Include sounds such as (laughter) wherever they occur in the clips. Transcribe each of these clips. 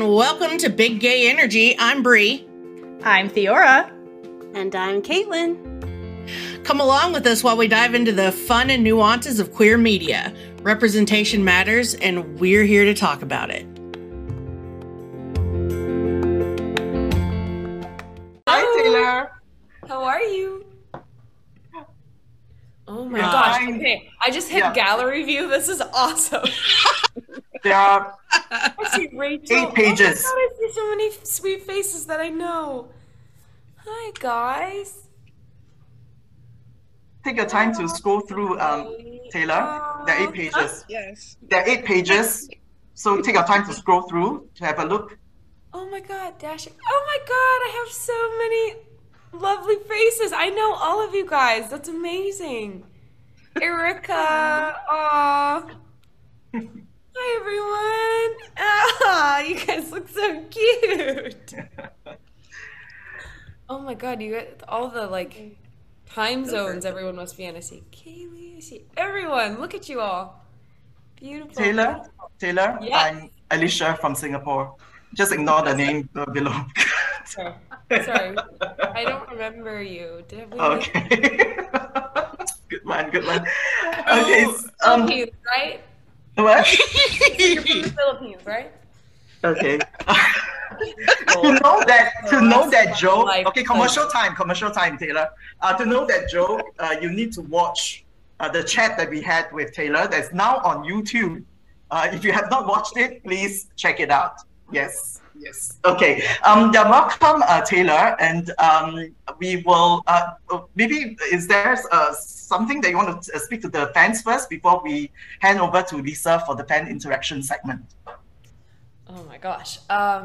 And welcome to Big Gay Energy. I'm Bree. I'm Theora. And I'm Caitlin. Come along with us while we dive into the fun and nuances of queer media. Representation matters, and we're here to talk about it. Hi, Taylor. How are you? Oh my Yeah. gosh. I'm- Okay, I just hit yeah. gallery view. This is awesome. (laughs) There are I see Rachel. Eight pages. Oh my God, I see so many sweet faces that I know. Hi, guys. take your time to scroll through, um, Taylor. There are eight pages. Yes. There are eight pages. So take your time to scroll through to have a look. Oh my god, dashing. Oh my god, I have so many lovely faces. I know all of you guys. That's amazing. Erica. Aw. (laughs) Hi everyone. Ah, you guys look so cute. (laughs) Oh my god, you got all the like time zones everyone must be in. I see Kaylee, I see everyone. Look at you all. Beautiful. Taylor, Taylor, Yes. I'm Alicia from Singapore. Just ignore the name below. (laughs) Sorry. Sorry. I don't remember you. Did we okay. Good one, good one. Okay. s- Um, Philippines, right? what? (laughs) You're from the Philippines, right? Okay. (laughs) to know that to know that joke. Okay, commercial time, commercial time, Taylor. Uh, to know that joke, uh, you need to watch uh, the chat that we had with Taylor. That's now on YouTube. Uh, if you have not watched it, please check it out. Yes, yes. Okay. Um, yeah, welcome, uh, Taylor, and um, we will. Uh, uh, maybe is there uh, something that you want to uh, speak to the fans first before we hand over to Lisa for the fan interaction segment? Oh my gosh. Um,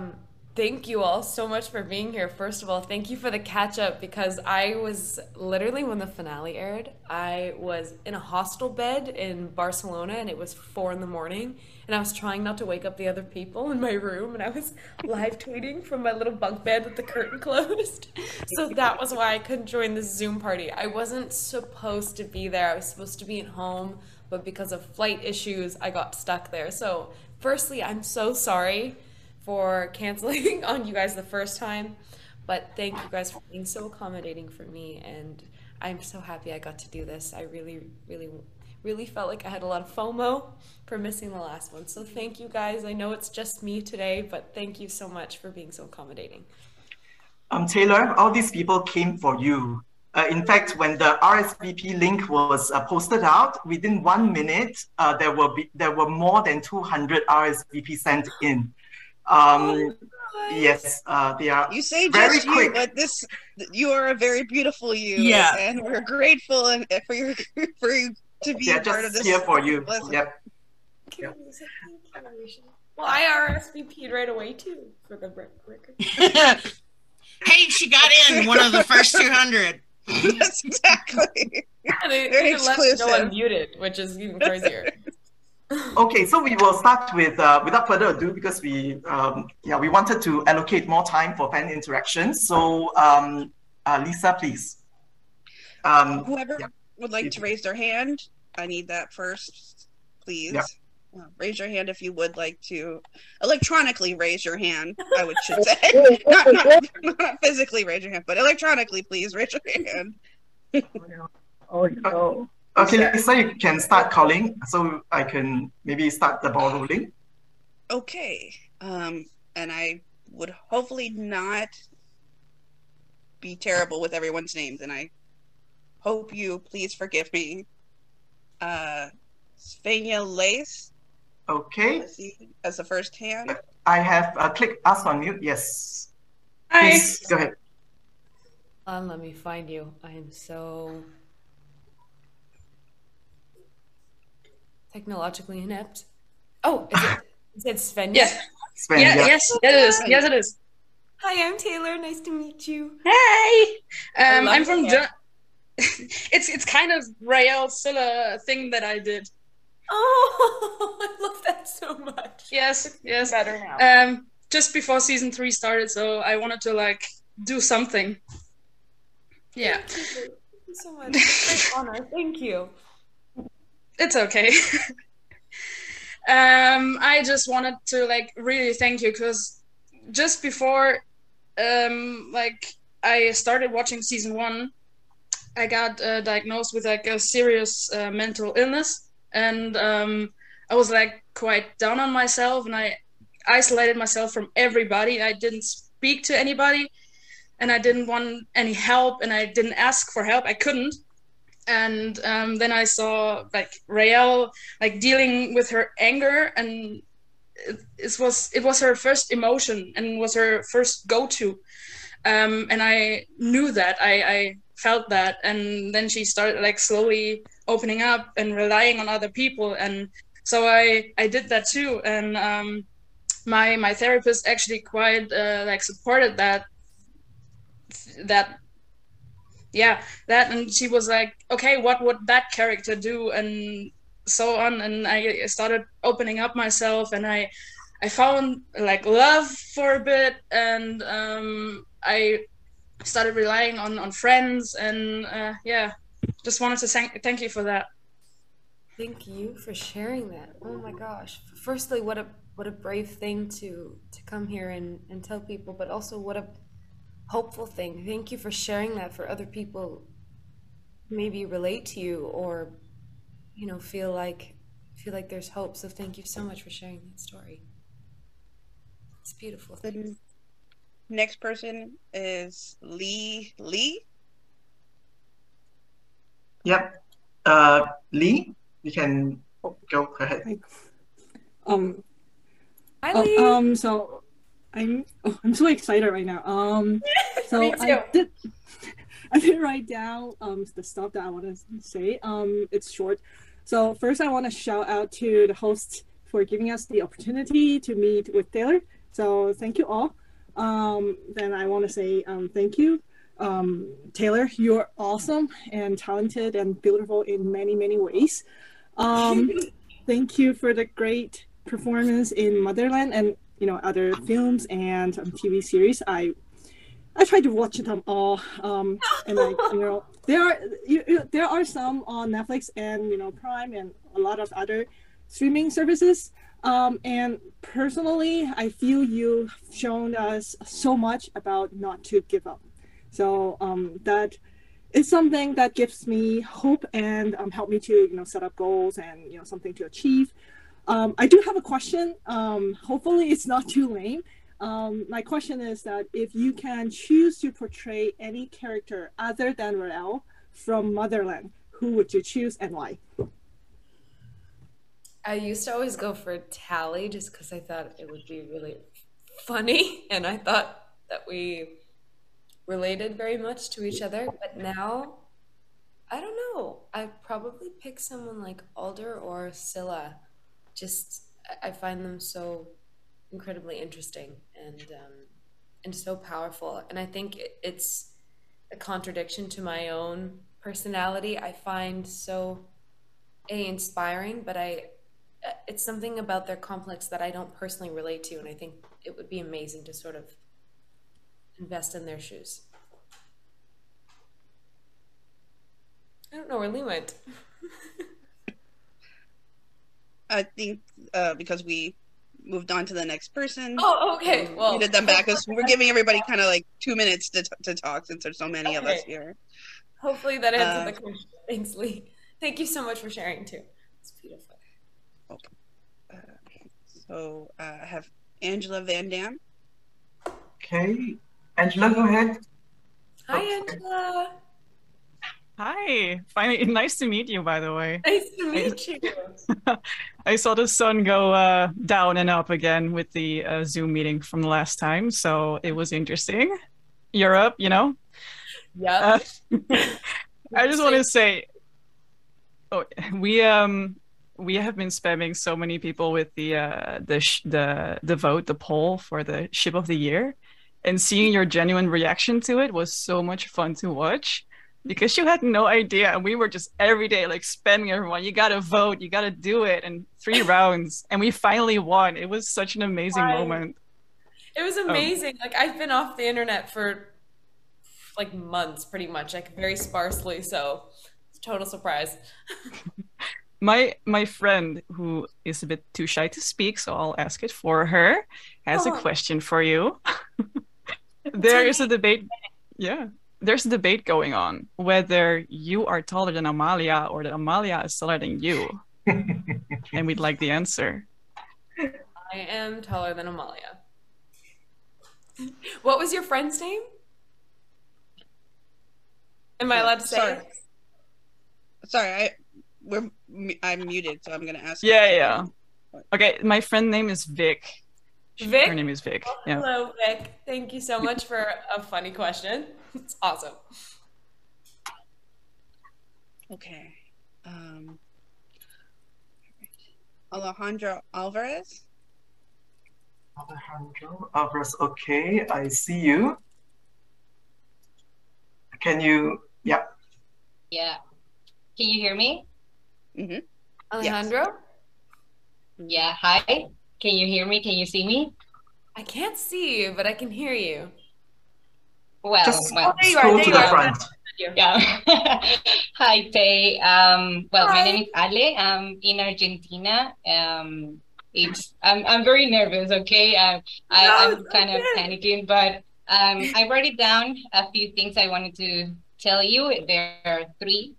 thank you all so much for being here. First of all, thank you for the catch up because I was literally when the finale aired, I was in a hostel bed in Barcelona and it was four in the morning and I was trying not to wake up the other people in my room and I was live tweeting from my little bunk bed with the curtain (laughs) closed. So that was why I couldn't join this Zoom party. I wasn't supposed to be there. I was supposed to be at home, but because of flight issues, I got stuck there. So firstly, I'm so sorry for canceling (laughs) on you guys the first time, but thank you guys for being so accommodating for me, and I'm so happy I got to do this. I really, really, really felt like I had a lot of FOMO for missing the last one. So thank you guys. I know it's just me today, but thank you so much for being so accommodating. Um, Taylor, all these people came for you. Uh, in fact, when the RSVP link was uh, posted out, within one minute, uh, there were be, there were more than 200 RSVP sent in. Um, yes, uh, they are You say very just you, but this you are a very beautiful you. Yeah. And we're grateful and for your (laughs) for you to be They're a part of just this. here for you. blessing. Yep. Can you say thank you, Alicia? Well, I RSVP'd right away too for the rec- record. (laughs) hey, she got in one of the first 200. That's (laughs) exactly. And it Very even left me exclusive. unmuted, which is even crazier. (laughs) Okay, so we will start with uh, without further ado because we um, yeah we wanted to allocate more time for fan interactions. So um, uh, Lisa, please. Um, Whoever Yeah. would like to raise their hand, I need that first, please. Yeah. Uh, raise your hand if you would like to electronically raise your hand. I would should (laughs) say, (laughs) not, not, (laughs) not physically raise your hand, but electronically, please raise your hand. Oh no. okay, so you can start calling, so I can maybe start the ball rolling. Okay. Um, and I would hopefully not be terrible with everyone's names, and I hope you please forgive me. Uh, Svenja Lace Okay, as the- as the first hand. I have uh, click ask on mute. Yes. Hi. Please go ahead. Um, let me find you. I am so. technologically inept. Oh, is it, is it Sven? Yeah. Sven, yeah, yeah. yes, it is. Yes, it is. Hi, I'm Taylor. Nice to meet you. Hey, um, I'm from. it. (laughs) It's it's kind of Raelle Scylla thing that I did. Oh, (laughs) I love that so much. Yes, yes. Better now. Um, just before season three started, so I wanted to like do something. Yeah, Thank you so much. It's great (laughs) honor. Thank you. it's okay. um, I just wanted to like really thank you because just before, um, like I started watching season one, I got uh, diagnosed with like a serious uh, mental illness, and um, I was like quite down on myself, and I isolated myself from everybody. I didn't speak to anybody, and I didn't want any help, and I didn't ask for help. I couldn't. And um, then I saw like Raelle like dealing with her anger, and it, it was it was her first emotion and was her first go to. Um, and I knew that I, I felt that, and then she started like slowly opening up and relying on other people, and so I I did that too, and um, my my therapist actually quite uh, like supported that that yeah that and she was like okay what would that character do? and so on and i started opening up myself and i i found like love for a bit and um i started relying on on friends and uh, yeah just wanted to thank thank you for that Thank you for sharing that. Oh my gosh. Firstly, what a what a brave thing to to come here and, and tell people, but also what a hopeful thing. Thank you for sharing that for other people maybe relate to you or you know feel like feel like there's hope. So thank you so much for sharing that story. It's beautiful. The next person is Lee. Lee. Yep. Uh, Lee, you can go ahead. Um, Hi, oh, Lee. um, so I'm oh, I'm so excited right now. Um, (laughs) so Me I too. did (laughs) I did write down um the stuff that I want to say. Um, it's short. So first, I want to shout out to the hosts for giving us the opportunity to meet with Taylor. So thank you all. Um, then I want to say um, thank you, um, Taylor. You're awesome and talented and beautiful in many many ways. Um, (laughs) thank you for the great performance in Motherland and you know other films and um, TV series. I I tried to watch them all, um, and I you know (laughs) there are you, you, there are some on Netflix and you know Prime and a lot of other streaming services. Um, and personally, I feel you've shown us so much about not to give up. So um, that is something that gives me hope and um, help me to you know set up goals and you know something to achieve. Um, I do have a question. Um, hopefully, it's not too lame. Um, my question is that if you can choose to portray any character other than Raelle from Motherland, who would you choose and why? I used to always go for Tally just because I thought it would be really funny, (laughs) and I thought that we related very much to each other. But now, I don't know. I probably pick someone like Alder or Scylla. Just I- find them so incredibly interesting and um, and so powerful, and I think it's a contradiction to my own personality. I find so a inspiring, but I it's something about their complex that I don't personally relate to, and I think it would be amazing to sort of invest in their shoes. I don't know where Lee went. (laughs) I think uh, because we moved on to the next person. Oh, okay. Well, we did them back because we're giving everybody kind of like two minutes to, to talk since there's so many of us here. hopefully that answered Uh, the question. Thanks, Lee. Thank you so much for sharing too. It's beautiful. So uh, I have Angela Van Dam. Okay. Angela, go ahead. Hi, Okay. Angela. Hi, finally, (laughs) nice to meet you, by the way. Nice to meet you. (laughs) I saw the sun go uh, down and up again with the uh, Zoom meeting from the last time, so it was interesting. Europe, you know. Yeah. Uh, (laughs) I just want to say, oh, we um, we have been spamming so many people with the uh, the sh- the the vote, the poll for the ship of the year, and seeing your genuine reaction to it was so much fun to watch because you had no idea, and we were just every day like spamming everyone. You gotta vote, you gotta do it, and three (laughs) rounds, and we finally won. It was such an amazing moment. It was Um, amazing. like I've been off the internet for like months, pretty much, like very sparsely. So total surprise. (laughs) my my friend who is a bit too shy to speak so i'll ask it for her has a Oh. question for you (laughs) there is a debate yeah there's a debate going on whether you are taller than amalia or that amalia is taller than you (laughs) and we'd like the answer I am taller than Amalia. What was your friend's name? Am I uh, allowed to say? Sorry. Sorry, I we're I'm muted, so I'm gonna ask. yeah yeah okay my friend name is vic Vic? her name is vic yeah Hello, Vic. Thank you so much for a funny question. (laughs) It's awesome. Okay. Um. Alejandro Alvarez. Alejandro Alvarez. Okay, I see you. Can you? Yeah. Yeah. Can you hear me? Mm-hmm. Alejandro? Yeah. Hi. Can you hear me? Can you see me? I can't see you, but I can hear you. Well, Just well. there you are, there to you the are. front. Yeah. (laughs) Hi, Tay. Um, well, my name is Ale. I'm in Argentina. Um, it's I'm I'm very nervous. Okay, uh, I No, I'm it's kind of panicking, but um, I wrote it down. A few things I wanted to tell you. There are three.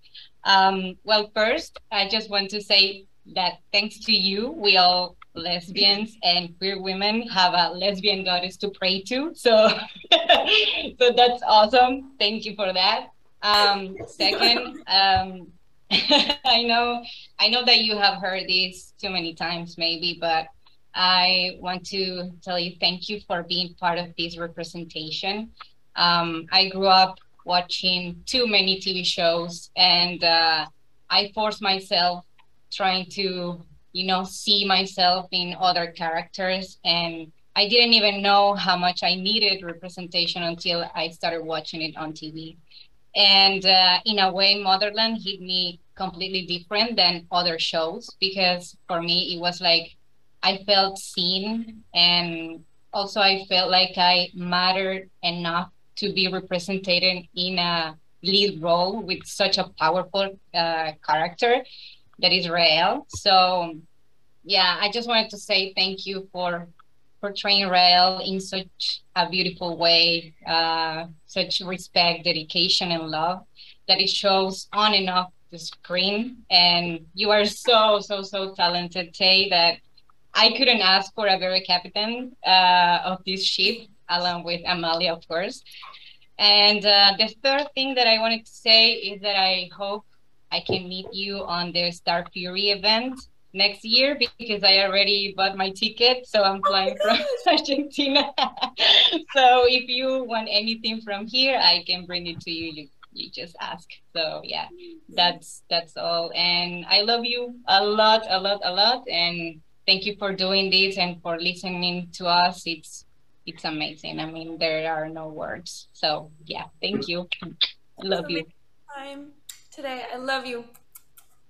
Um, well, first, I just want to say that thanks to you, we all lesbians (laughs) and queer women have a lesbian goddess to pray to. So, (laughs) so that's awesome. Thank you for that. Um, second, um, (laughs) I know, I know that you have heard this too many times, maybe, but I want to tell you thank you for being part of this representation. Um, I grew up watching too many TV shows, and uh, I forced myself trying to, you know, see myself in other characters, and I didn't even know how much I needed representation until I started watching it on TV. And uh, in a way, Motherland hit me completely different than other shows because for me, it was like I felt seen and also I felt like I mattered enough to be represented in a lead role with such a powerful uh, character that is Raelle. So yeah, I just wanted to say thank you for portraying Raelle in such a beautiful way, uh, such respect, dedication, and love that it shows on and off the screen. And you are so, so, so talented, Tay, that I couldn't ask for a better captain uh, of this ship, along with Amalia, of course. And uh, the third thing that I wanted to say is that I hope I can meet you on the Starfury event next year because I already bought my ticket. So I'm flying (laughs) from (laughs) Argentina. (laughs) so if you want anything from here, I can bring it to you. You you just ask. So yeah, that's that's all. And I love you a lot, a lot, a lot. And thank you for doing this and for listening to us. It's it's amazing. I mean, there are no words. So yeah, thank you. I love you. Time today. I love you.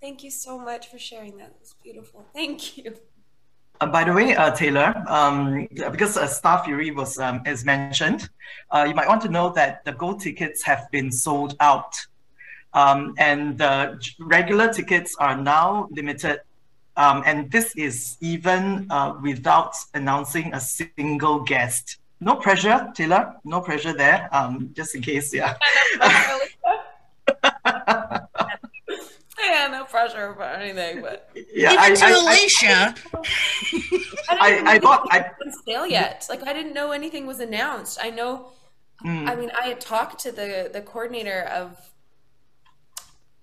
Thank you so much for sharing that. It was beautiful. Thank you. Uh, by the way, uh, Taylor, um, because uh, Starfury was um, as mentioned, uh, you might want to know that the gold tickets have been sold out, um, and the regular tickets are now limited. Um, and this is even uh, without announcing a single guest. No pressure, Taylor. No pressure there. Um, just in case, yeah. (laughs) (laughs) yeah, no pressure about anything, but Yeah, Even I- to I- I- Alicia. I- (laughs) didn't I know I- it was on sale yet. Like I didn't know anything was announced. I know. Mm. I mean, I had talked to the the coordinator of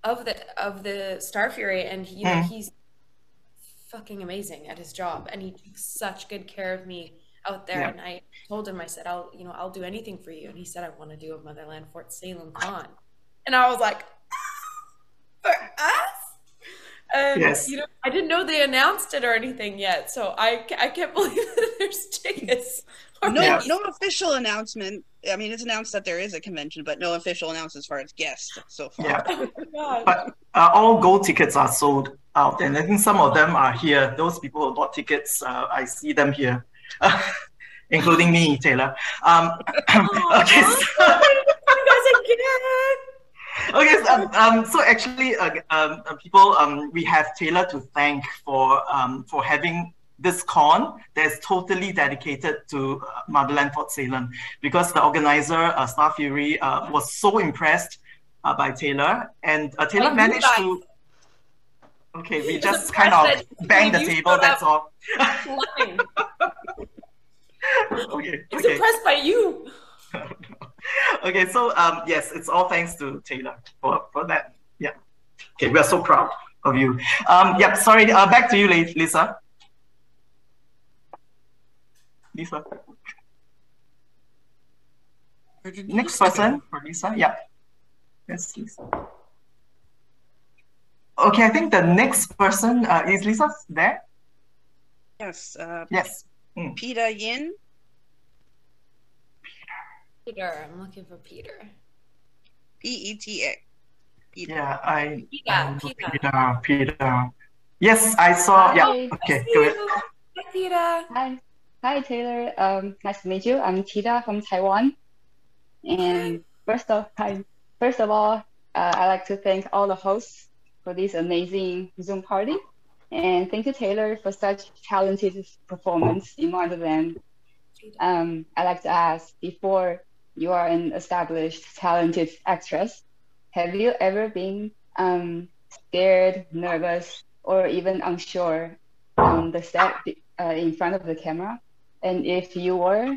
of the of the Starfury, and you know Mm. he's fucking amazing at his job, and he took such good care of me out there. Yeah. And I told him, I said, I'll you know I'll do anything for you, and he said, I want to do a Motherland Fort Salem con, and I was like, for us. And Yes. you know, I didn't know they announced it or anything yet, so I I can't (laughs) believe that there's tickets. No, Yeah. no official announcement. I mean, it's announced that there is a convention, but no official announcement as far as guests so far. Yeah. (laughs) Oh. But uh, all gold tickets are sold out, and I think some of them are here. Those people who bought tickets, uh, I see them here, (laughs) including me, Taylor. Um, (laughs) (laughs) okay. so- guys again. Okay, so, um, um, so actually, uh, um, uh, people, um, we have Taylor to thank for um, for having this con that's totally dedicated to uh, Motherland Fort Salem because the organizer, uh, Starfury, uh, was so impressed uh, by Taylor, and uh, Taylor managed to. Okay, we He's just kind of impressed that bang the table. That's all. Flying. (laughs) okay. He's okay. impressed by you. (laughs) okay, so um, yes, it's all thanks to Taylor for, for that. Yeah. Okay, we are so proud of you. Um, yeah, sorry, uh, back to you, Lisa. Lisa. Next person for Lisa. Yeah. Yes, Lisa. Okay, I think the next person uh, is Lisa there. Yes. Uh, Yes. Mm. Peta Yin. Peter, I'm looking for Peter. P E T A. Peter. Yeah, I. Peta, I- Peta. Peter. Peter. Yes, I saw. Yeah. Okay. See Good. you. Hi, Peter. Hi, hi Taylor. Um, nice to meet you. I'm Tita from Taiwan. And first of hi, first of all, uh, I'd like to thank all the hosts for this amazing Zoom party, and thank you Taylor for such talented performance in Wonderland. Um, I'd like to ask before you are an established talented actress, have you ever been um, scared, nervous, or even unsure on the set uh, in front of the camera? And if you were,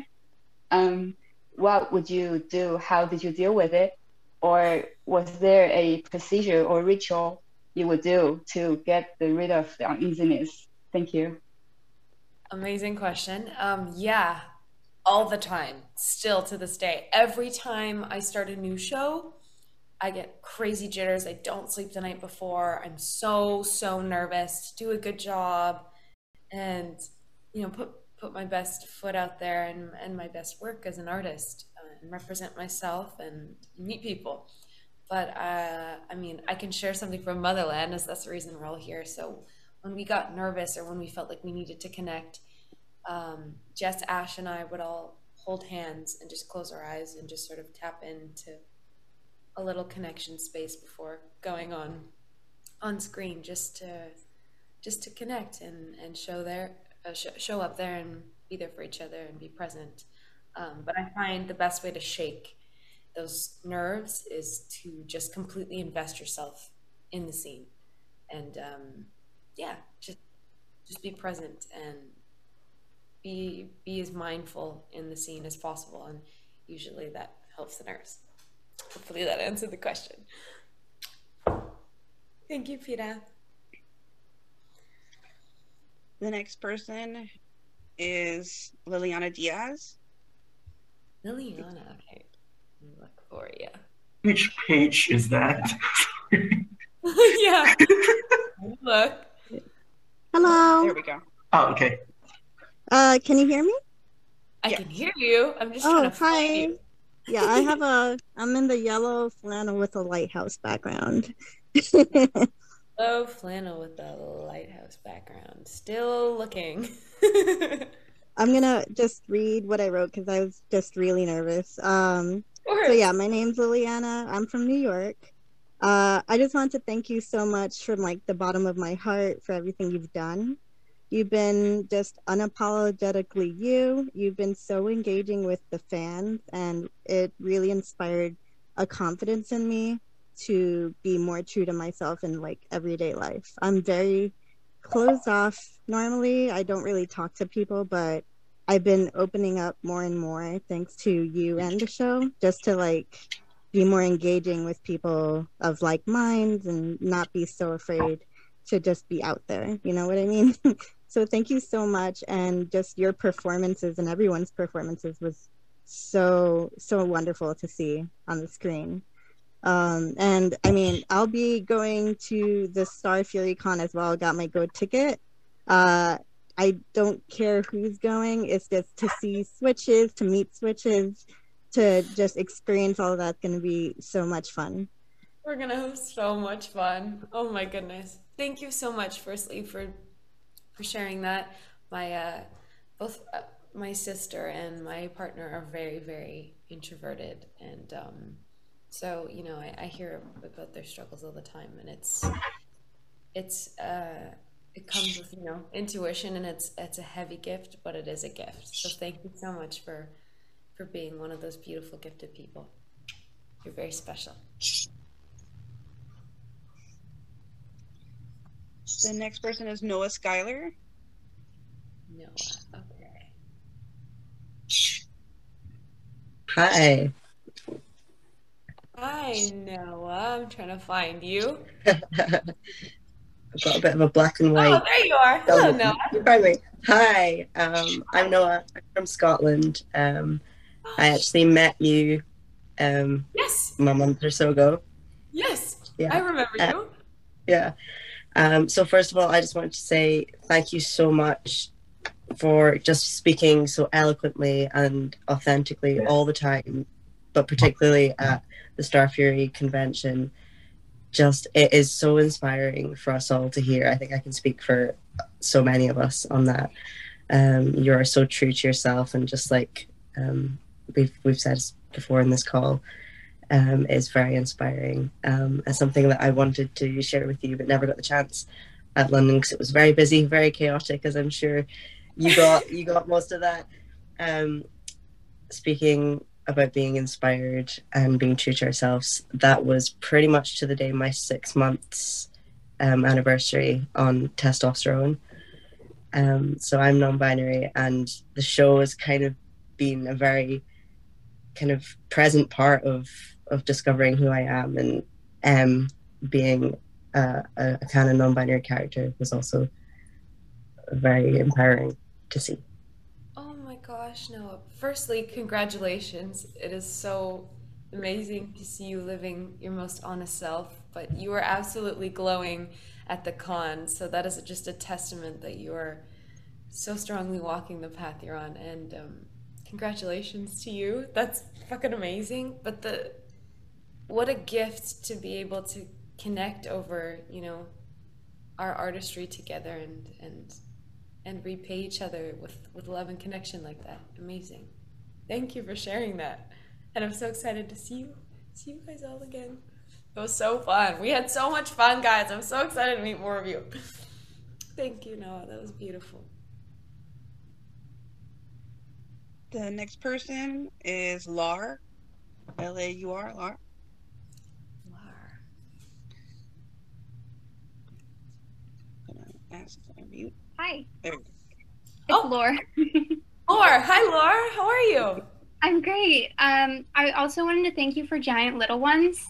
um, what would you do? How did you deal with it? Or was there a procedure or ritual you would do to get rid of the uneasiness? Thank you. Amazing question. Um, yeah, all the time, still to this day. Every time I start a new show, I get crazy jitters. I don't sleep the night before. I'm so, so nervous to do a good job and, you know, put put my best foot out there and, and my best work as an artist uh, and represent myself and meet people. But uh, I mean, I can share something from Motherland, as that's the reason we're all here. So when we got nervous or when we felt like we needed to connect, um, Jess, Ash, and I would all hold hands and just close our eyes and just sort of tap into a little connection space before going on on screen, just to just to connect and and show there uh, sh- show up there and be there for each other and be present. Um, but I find the best way to shake those nerves is to just completely invest yourself in the scene. And um, yeah just just be present and be be as mindful in the scene as possible. And usually that helps the nerves. Hopefully that answered the question. Thank you peter The next person is Liliana Diaz. liliana okay. let me look for you Which page is that? (laughs) yeah look Hello. There we go. oh, okay. Uh, can you hear me? i can hear you i'm just Oh, trying to find hi. you Yeah, I have a. I'm in the yellow flannel with a lighthouse background. (laughs) oh flannel with a lighthouse background still looking (laughs) I'm gonna just read what I wrote because I was just really nervous. Um, so yeah, my name's Liliana. I'm from New York. Uh, I just want to thank you so much from like the bottom of my heart for everything you've done. You've been just unapologetically you. You've been so engaging with the fans, and it really inspired a confidence in me to be more true to myself in like everyday life. I'm very closed off normally. I don't really talk to people, but I've been opening up more and more thanks to you and the show just to like be more engaging with people of like minds and not be so afraid to just be out there. You know what I mean? (laughs) so thank you so much and just your performances and everyone's performances was so so wonderful to see on the screen. Um, and I mean, I'll be going to the Starfury Con as well. Got my go ticket. Uh, I don't care who's going. It's just to see switches, to meet switches, to just experience all of that's going to be so much fun. We're gonna have so much fun. Oh my goodness! Thank you so much, firstly, for for sharing that. My uh, both uh, my sister and my partner are very very introverted, and um, so you know I, I hear about their struggles all the time, and it's it's uh, it comes with you know intuition, and it's it's a heavy gift, but it is a gift. So thank you so much for for being one of those beautiful gifted people. You're very special. The next person is Noah Schuyler. Noah, okay. Hi. Hi, Noah. I'm trying to find you. (laughs) I've got a bit of a black and white. Oh, there you are. Hello, Noah. You find me. Hi, um, I'm Noah. I'm from Scotland. Um, I actually met you um, yes. a month or so ago. Yes, yeah. I remember uh, you. Yeah. Um, so first of all, I just wanted to say thank you so much for just speaking so eloquently and authentically all the time, but particularly at the Starfury convention. Just it is so inspiring for us all to hear. I think I can speak for so many of us on that. Um, you are so true to yourself, and just like um, we've we've said before in this call, um, is very inspiring um, something that I wanted to share with you, but never got the chance at London because it was very busy, very chaotic, as I'm sure you got you got most of that. Um, speaking about being inspired and being true to ourselves, that was pretty much to the day my six months um, anniversary on testosterone. Um, so I'm non-binary, and the show has kind of been a very kind of present part of of discovering who I am and um, being a, a, kind of non-binary character was also very empowering to see. Oh my gosh, no. Firstly, congratulations. It is so amazing to see you living your most honest self, but you are absolutely glowing at the con. So that is just a testament that you are so strongly walking the path you're on and um, congratulations to you. That's fucking amazing. But the what a gift to be able to connect over, you know, our artistry together and and and repay each other with with love and connection like that. Amazing. Thank you for sharing that. And I'm so excited to see you see you guys all again. It was so fun. We had so much fun, guys. I'm so excited to meet more of you. Thank you, Noah. That was beautiful. The next person is Lar. L A U R, Lar. ask mute. Hi. There we go. It's oh. Laura. (laughs) Laura. Hi, Laura. How are you? I'm great. Um, I also wanted to thank you for Giant Little Ones.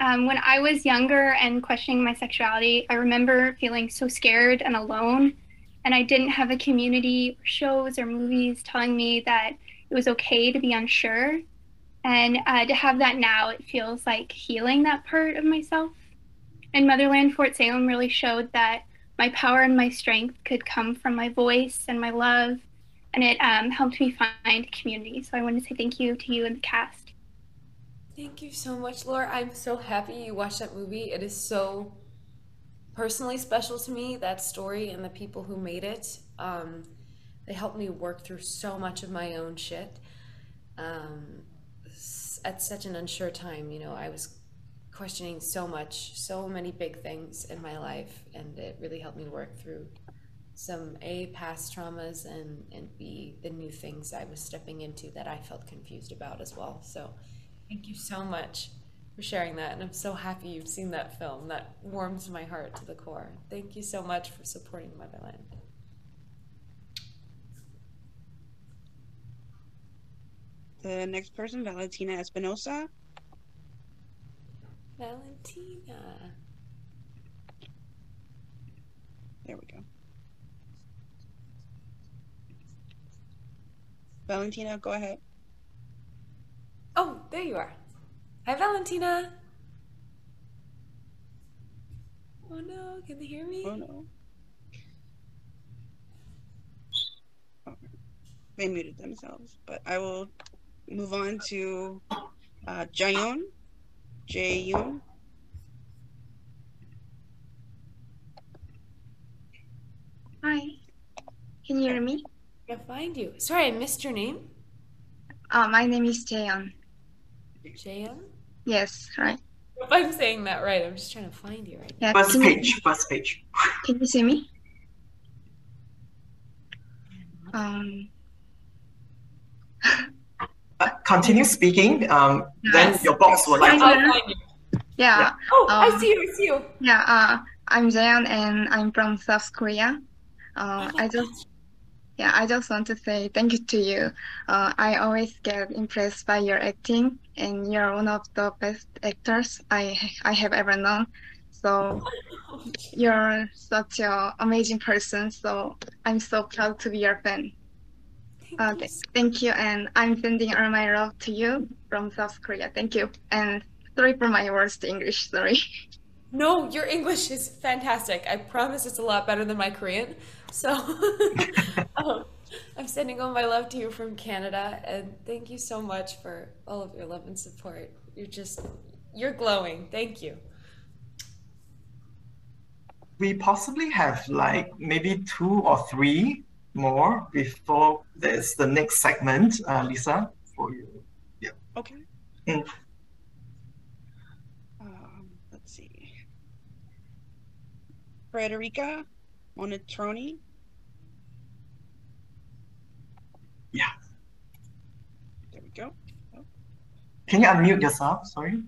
Um, when I was younger and questioning my sexuality, I remember feeling so scared and alone. And I didn't have a community, shows, or movies telling me that it was okay to be unsure. And uh, to have that now, it feels like healing that part of myself. And Motherland Fort Salem really showed that my power and my strength could come from my voice and my love, and it um, helped me find community. So I want to say thank you to you and the cast. Thank you so much, Laura. I'm so happy you watched that movie. It is so personally special to me, that story and the people who made it. Um, they helped me work through so much of my own shit. Um, at such an unsure time, you know, I was questioning so much, so many big things in my life, and it really helped me work through some a past traumas and and b the new things I was stepping into that I felt confused about as well. So, thank you so much for sharing that, and I'm so happy you've seen that film. That warms my heart to the core. Thank you so much for supporting Motherland. The next person, Valentina Espinosa. Valentina. There we go. Valentina, go ahead. Oh, there you are. Hi, Valentina. Oh no, can they hear me? Oh no. Oh, they muted themselves, but I will move on to uh, Jayon. Jayon. Hi. Can you hear me? I find you. Sorry, I missed your name. Uh, my name is Jayon. Jayon? Yes, right. If I'm saying that right, I'm just trying to find you right Yeah, First can you- page, first page. Can you see me? (laughs) Um, (laughs) Uh, continue speaking. Um, then your box will light I'll up. find yeah. Oh, I um, see you. I see you. Yeah, uh, I'm Jayon and I'm from South Korea. Uh, I just, yeah, I just want to say thank you to you. Uh, I always get impressed by your acting, and you're one of the best actors I I have ever known. So (laughs) you're such an amazing person. So I'm so proud to be your fan. Th- thank you, and I'm sending all my love to you from South Korea. Thank you, and sorry for my worst English. Sorry. No, your English is fantastic. I promise it's a lot better than my Korean. So (laughs) um, I'm sending all my love to you from Canada, and thank you so much for all of your love and support. You're just, you're glowing. Thank you. We possibly have like maybe two or three more before there's the next segment, uh, Lisa, for you. Yeah. Okay. Mm. Um, let's see. Frederica Monotroni. Yeah. There we go. Can you unmute yourself? Sorry,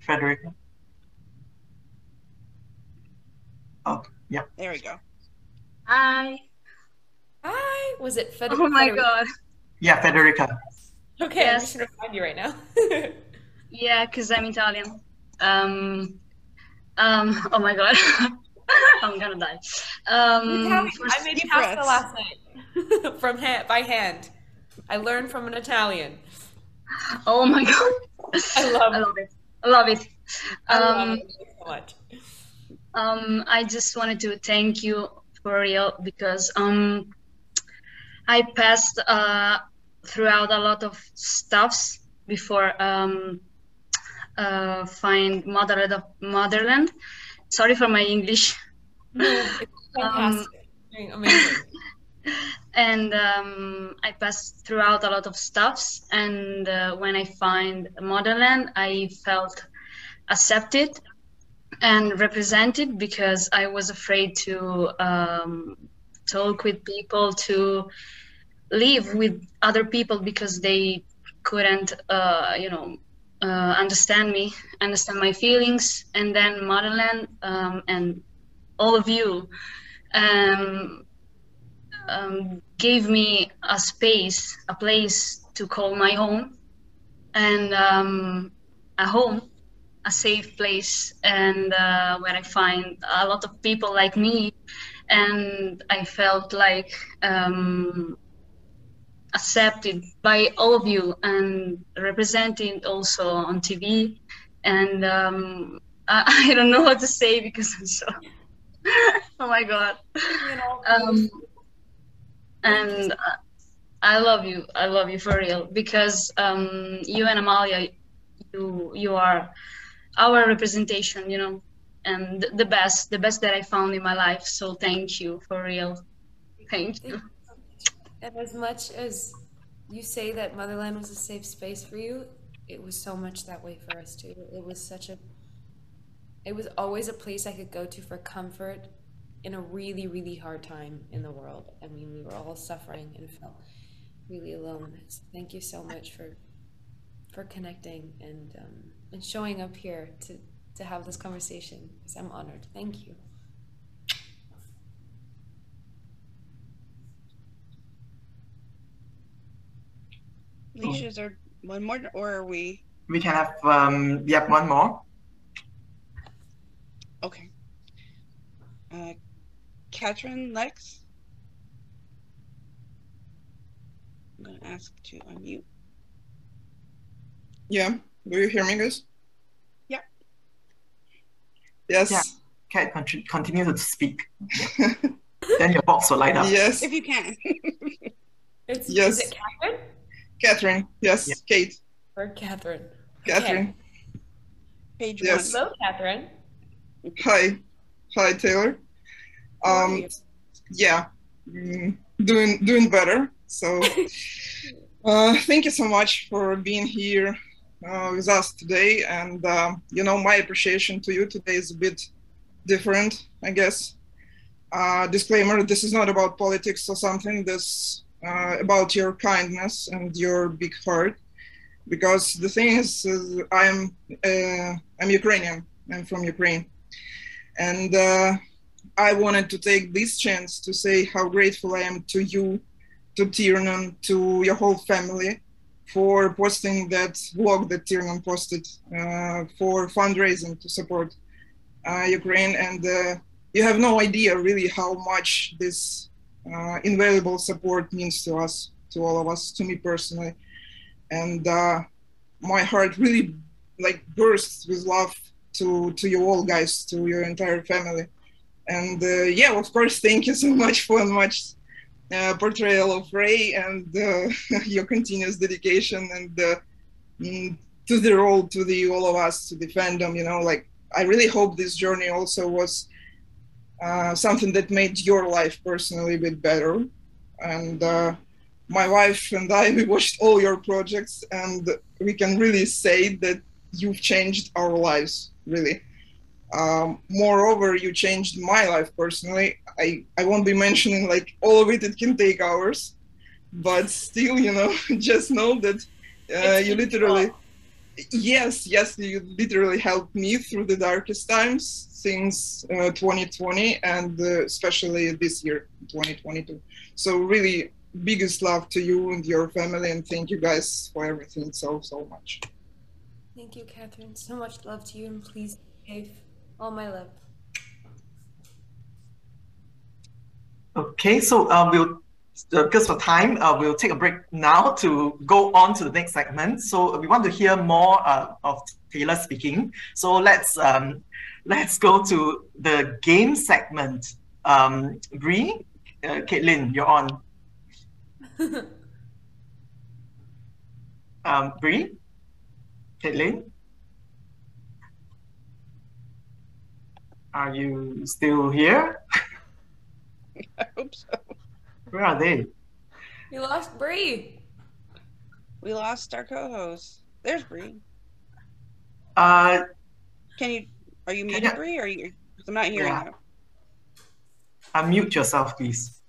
Frederica. Oh, yeah. There we go. Hi. Hi. Was it Fed- Oh my Federica? god. Yeah, Federica. Okay, I'm Yes. just gonna find you right now. (laughs) Yeah, because I'm Italian. Um, um, oh my god. (laughs) I'm gonna die. Um, Italian. I made deep pasta breaths. last night (laughs) from hand by hand. I learned from an Italian. Oh my god. I love I love it. I love it. I love Um, it so much. um, I just wanted to thank you for real because um, I passed uh, throughout a lot of stuffs before um, uh, find motherland of motherland. Sorry for my English. No. Doing amazing. (laughs) and um, I passed throughout a lot of stuffs. And uh, when I find motherland, I felt accepted and represented because I was afraid to um, talk with people, to live with other people because they couldn't, uh, you know, uh, understand me, understand my feelings. And then motherland um, and all of you. Um, um, gave me a space, a place to call my home, and um, a home, a safe place, and uh, where I find a lot of people like me, and I felt like um, accepted by all of you and represented also on TV, and um, I, (laughs) I don't know what to say because I'm so. (laughs) oh my god. You (laughs) Um, and I love you. I love you for real because um, you and Amalia, you you are our representation, you know, and the best, the best that I found in my life. So thank you for real. Thank you. And as much as you say that Motherland was a safe space for you, it was so much that way for us too. It was such a, it was always a place I could go to for comfort in a really, really hard time in the world. I mean, we were all suffering and felt really alone. So thank you so much for, for connecting and um, and showing up here to to have this conversation. Because I'm honored. Thank you. Leash, is there one more, or are we? We can have um, yep one more. Okay. Uh, Katrin Lex. I'm gonna ask to unmute. Yeah. Do you hear me, guys? Yeah. Yes. Yeah. Cat, con- continue to speak. (laughs) then your box will light up. Yes. If you can. (laughs) It's, Yes. Is it Catherine? Catherine. Yes, Kate. Or Catherine? Catherine. Page Yes. Hello, Catherine. Hi. Hi, Taylor. Um, yeah, mm, doing doing better. So, (laughs) uh, thank you so much for being here uh, with us today. And um, you know, my appreciation to you today is a bit different, I guess. Uh, disclaimer: This is not about politics or something. This uh, about your kindness and your big heart. Because the thing is, is I'm uh, I'm Ukrainian. I'm from Ukraine, and uh, I wanted to take this chance to say how grateful I am to you, to Tiernan, to your whole family for posting that blog that Tiernan posted uh, for fundraising to support uh, Ukraine. And uh, you have no idea really how much this uh, invaluable support means to us, to all of us, to me personally. And uh, my heart really like bursts with love to to you all guys, to your entire family. And uh, yeah, of course, thank you so much for much uh, portrayal of Ray and uh, (laughs) your continuous dedication and uh, mm, to the role, to the all of us, to the fandom. You know, like I really hope this journey also was uh, something that made your life personally a bit better. And my wife and I, we watched all your projects, and we can really say that you've changed our lives, really. Um, moreover, you changed my life personally. I, I won't be mentioning like all of it, it can take hours, but still, you know, (laughs) just know that uh, you literally, yes, yes, you literally helped me through the darkest times since uh, 2020 and uh, especially this year, 2022. So, really, biggest love to you and your family, and thank you guys for everything so, so much. Thank you, Catherine. So much love to you, and please behave. All my love. Okay, so uh, we'll uh, because of time, uh, we'll take a break now to go on to the next segment. So we want to hear more uh, of Taylor speaking. So let's um, let's go to the game segment. Um, Bree, uh, Caitlin, you're on. (laughs) um, Bree, Caitlin, are you still here? (laughs) (laughs) I hope so. Where are they? You lost Bree. We lost our co-host. There's Bree. Uh, Can you? Are you Can muted, Bree? Are you? 'cause I'm not hearing Yeah. you. unmute yourself, please.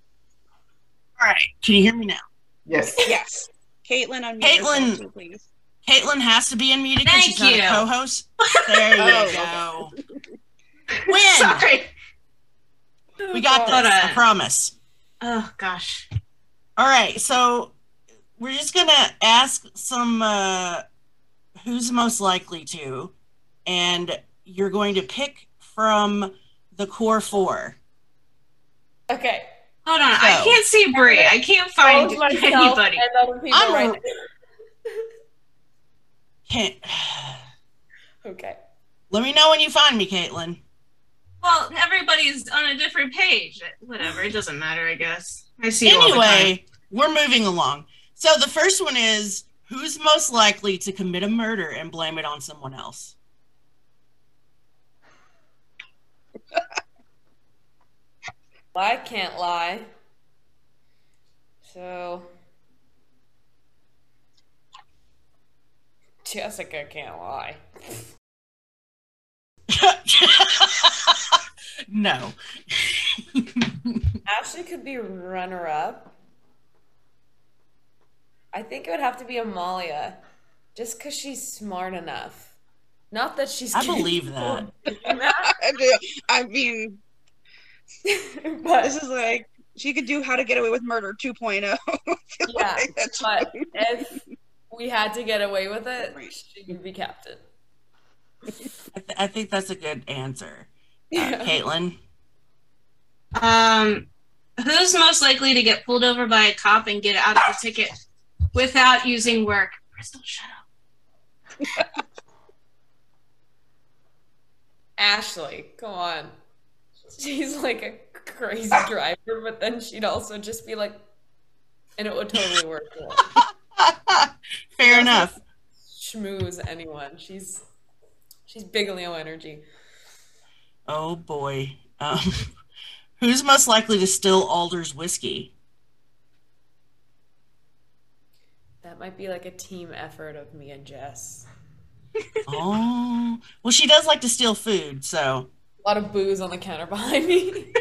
All right. Can you hear me now? Yes. Yes. Caitlin, unmute Caitlin. yourself too, please. Caitlin has to be unmuted because Thank she's not you. a co-host. There you (laughs) Oh, go. Win. Sorry. We got Hold this. I promise. Oh gosh. All right. So we're just gonna ask some uh, who's most likely to, and you're going to pick from the core four. Okay. Hold on. I can't see Brie. I can't find anybody. and other people I'm right. Can't. (sighs) Okay. Let me know when you find me, Caitlin. Well, everybody's on a different page. Whatever. It doesn't matter. I guess. I see you all the time. Anyway, we're moving along. So the first one is who's most likely to commit a murder and blame it on someone else? (laughs) I can't lie. So Jessica can't lie. (laughs) no. (laughs) Ashley could be runner up. I think it would have to be Amalia. Just because she's smart enough. Not that she's I believe that. I (laughs) do. I mean, (laughs) this is like she could do How to Get Away with Murder 2.0. Yeah, Like, that's- but if we had to get away with it, she could be captain. I, th- I think that's a good answer. Uh, Caitlin? Um, who's most likely to get pulled over by a cop and get out of the ticket without using work? Crystal, shut up. (laughs) Ashley, come on. she's like a crazy driver, but then she'd also just be like, and it would totally work. (laughs) Fair enough. Schmooze anyone. She's she's big Leo energy. Oh boy. Um, (laughs) who's most likely to steal Alder's whiskey? That might be like a team effort of me and Jess. (laughs) oh, well, she does like to steal food, so. A lot of booze on the counter behind me.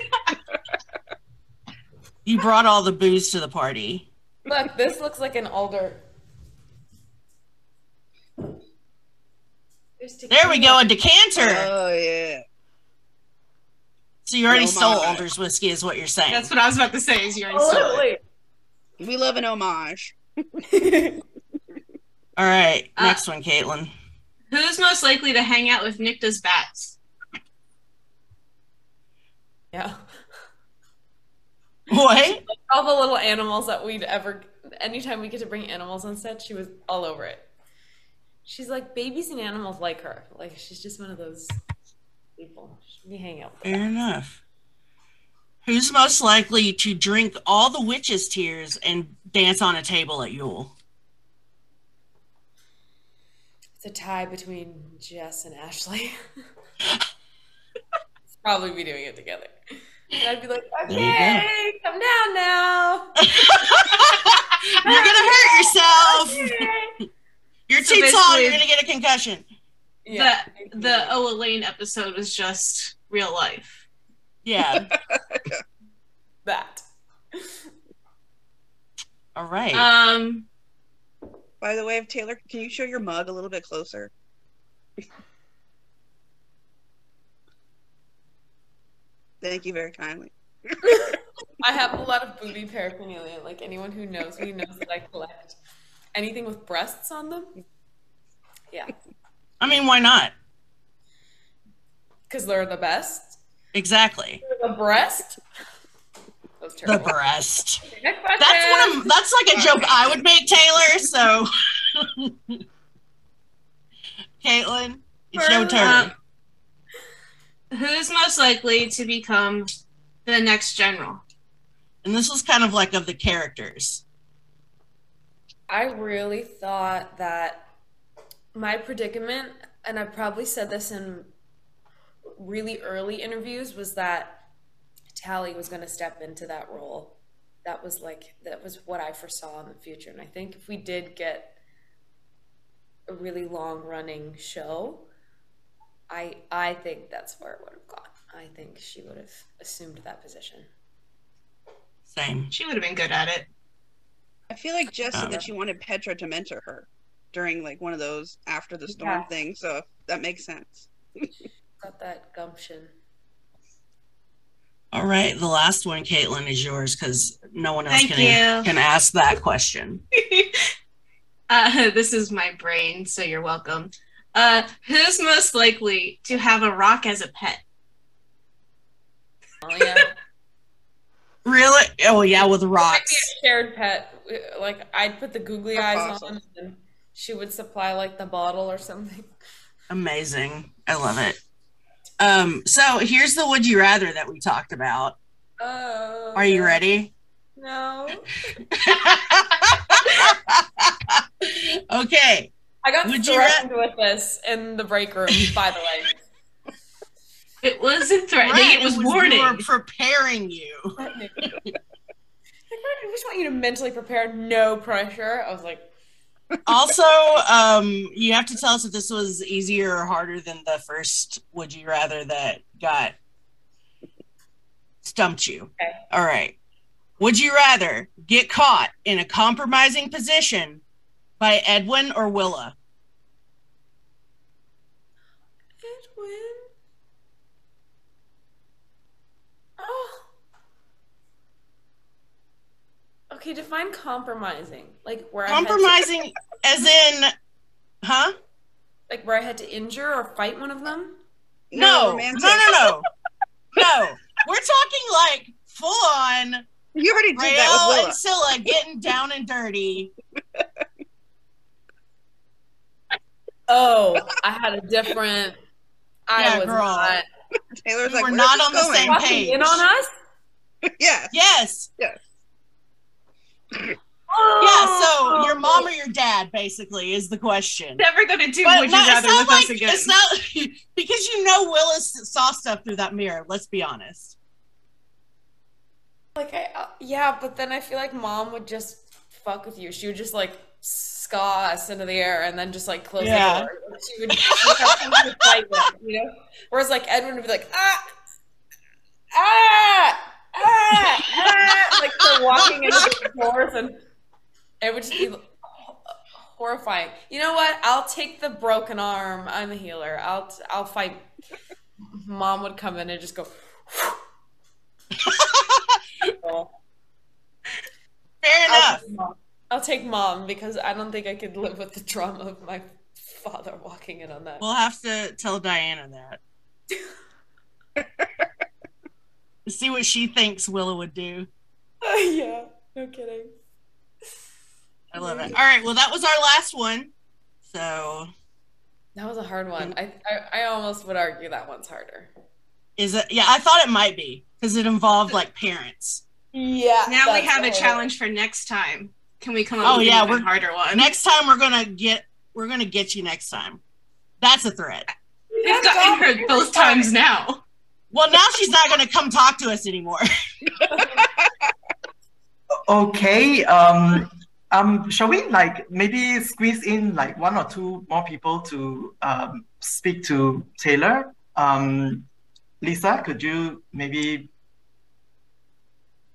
(laughs) you brought all the booze to the party. Look, this looks like an alder. There we go, a decanter. Oh yeah. So you already No stole. Alder's whiskey, is what you're saying. That's what I was about to say. Is you already stole it. We love an homage. (laughs) All right, Uh, next one, Caitlin. Who's most likely to hang out with Nicte's bats? Yeah. (laughs) What? All the little animals that we'd ever, anytime we get to bring animals on set, she was all over it. She's like, babies and animals like her. Like, she's just one of those people. We hang out with Fair enough. Who's most likely to drink all the witches' tears and dance on a table at Yule? It's a tie between Jess and Ashley. (laughs) Probably be doing it together. And I'd be like, okay, come down now. (laughs) You're gonna hurt yourself. (laughs) You're So too tall. You're gonna get a concussion. The the Oh Elaine episode was just real life. Yeah. (laughs) that. All right. Um. By the way, of Taylor, can you show your mug a little bit closer? Thank you very kindly. (laughs) I have a lot of booby paraphernalia. Like anyone who knows me knows that I collect anything with breasts on them. Yeah, I mean, why not? because they're the best. Exactly. The breast. The breast. That's one of that's like a joke I would make, Taylor. So, (laughs) Caitlin, it's your turn. Who's most likely to become the next general? And this was kind of like of the characters. I really thought that my predicament, and I probably said this in really early interviews, was that Tally was going to step into that role. That was like, that was what I foresaw in the future. And I think if we did get a really long running show, I I think that's where it would have gone. I think she would have assumed that position. Same. She would have been good at it. I feel like Jess said Um, that she wanted Petra to mentor her during like one of those after the storm Yeah. things, so that makes sense. (laughs) Got that gumption. All right, the last one, Caitlin, is yours because no one else Thank can, you. can ask that question. (laughs) Uh, this is my brain, so you're welcome. Uh, who's most likely to have a rock as a pet? Oh (laughs) yeah. Really? Oh yeah, with Might be rocks. a shared pet. Like I'd put the googly That's eyes awesome. on, and she would supply like the bottle or something. Amazing. I love it. Um, so here's the would you rather that we talked about. Oh. Are you ready? No. (laughs) okay. I got Would you threatened with this in the break room. By the way, It wasn't threatening, Right, it was We warning. were preparing you. (laughs) I just want you to mentally prepare. No pressure. I was like, also, um, you have to tell us if this was easier or harder than the first would you rather that got stumped you. Okay. All right. Would you rather get caught in a compromising position by Edwin or Willa? Edwin. Oh. Okay, define compromising. Like where I had to- Compromising (laughs) as in huh? like where I had to injure or fight one of them. No, no, romantic. no, no. No. We're talking like full on You already did Raelle that with Willa. and Scylla getting down and dirty. Oh, I had a different. I Yeah, was girl. not. Taylor's We like, were "Where's not this on the going?" same page. in on us? (laughs) yes. Yes. Yes. Yeah, so your mom or your dad basically is the question. Never gonna do But Would no, You it's Rather not with us again. It's not (laughs) because you know Willis saw stuff through that mirror. Let's be honest. Like, I, uh, yeah, but then I feel like mom would just fuck with you. She would just like scaw us into the air and then just like close Yeah. the door. She would, she would have to fight with, you know? Whereas like Edwin would be like, ah, ah, ah, ah, like they're walking into the doors and it would just be horrifying. You know what? I'll take the broken arm. I'm a healer. I'll I'll fight. Mom would come in and just go. Fair enough. I'll take. I'll take mom because I don't think I could live with the trauma of my father walking in on that. We'll have to tell Diana that. (laughs) See what she thinks Willow would do. (laughs) yeah, no kidding. I love it. All right, well that was our last one. So That was a hard one. Mm. I, I I almost would argue that one's harder. is it yeah, I thought it might be because it involved like parents. Yeah. Now we have a challenge for next time. Can we come up Oh with yeah, even we're harder one? Next time we're gonna get we're gonna get you next time. That's a threat. We've gotten her both times now. Well, now she's not gonna come talk to us anymore. (laughs) Okay. Um. Um. Shall we like maybe squeeze in like one or two more people to um speak to Taylor? Um. Lisa, could you maybe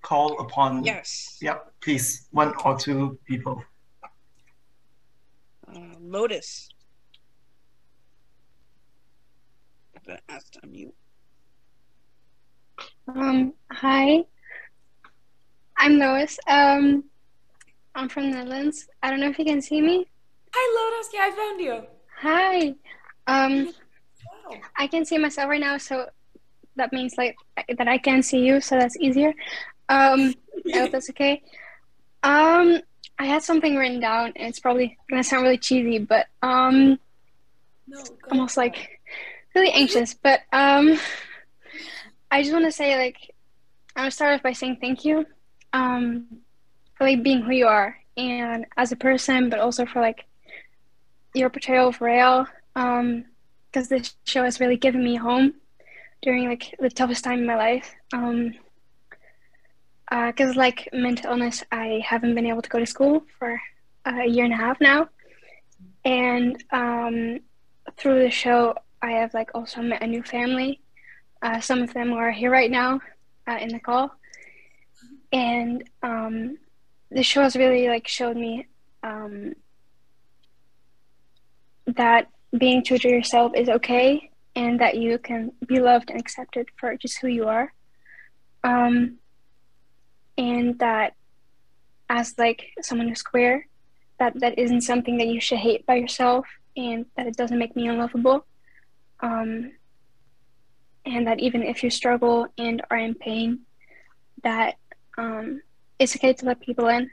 call upon? Yes. Yep. Please, one or two people. Uh, Lotus. But asked to unmute. Um, hi. I'm Lois. Um, I'm from the Netherlands. I don't know if you can see me. Hi, Lotus. Yeah, I found you. Hi. Um, wow. I can see myself right now, so that means like that I can see you, so that's easier. Um, I hope that's okay. Um, I had something written down, and it's probably gonna sound really cheesy, but um, almost like really anxious. But um, I just want to say like I'm gonna start off by saying thank you, um, for like being who you are and as a person, but also for like your portrayal of Raelle. Um, because this show has really given me home during like the toughest time in my life. Um, because like mental illness, I haven't been able to go to school for a year and a half now, and um, through the show, I have like also met a new family. Uh, some of them are here right now uh, in the call, and um, the show has really like showed me um, that being true to yourself is okay and that you can be loved and accepted for just who you are. Um and that as like someone who's queer that that isn't something that you should hate by yourself and that it doesn't make me unlovable. Um and that even if you struggle and are in pain that um it's okay to let people in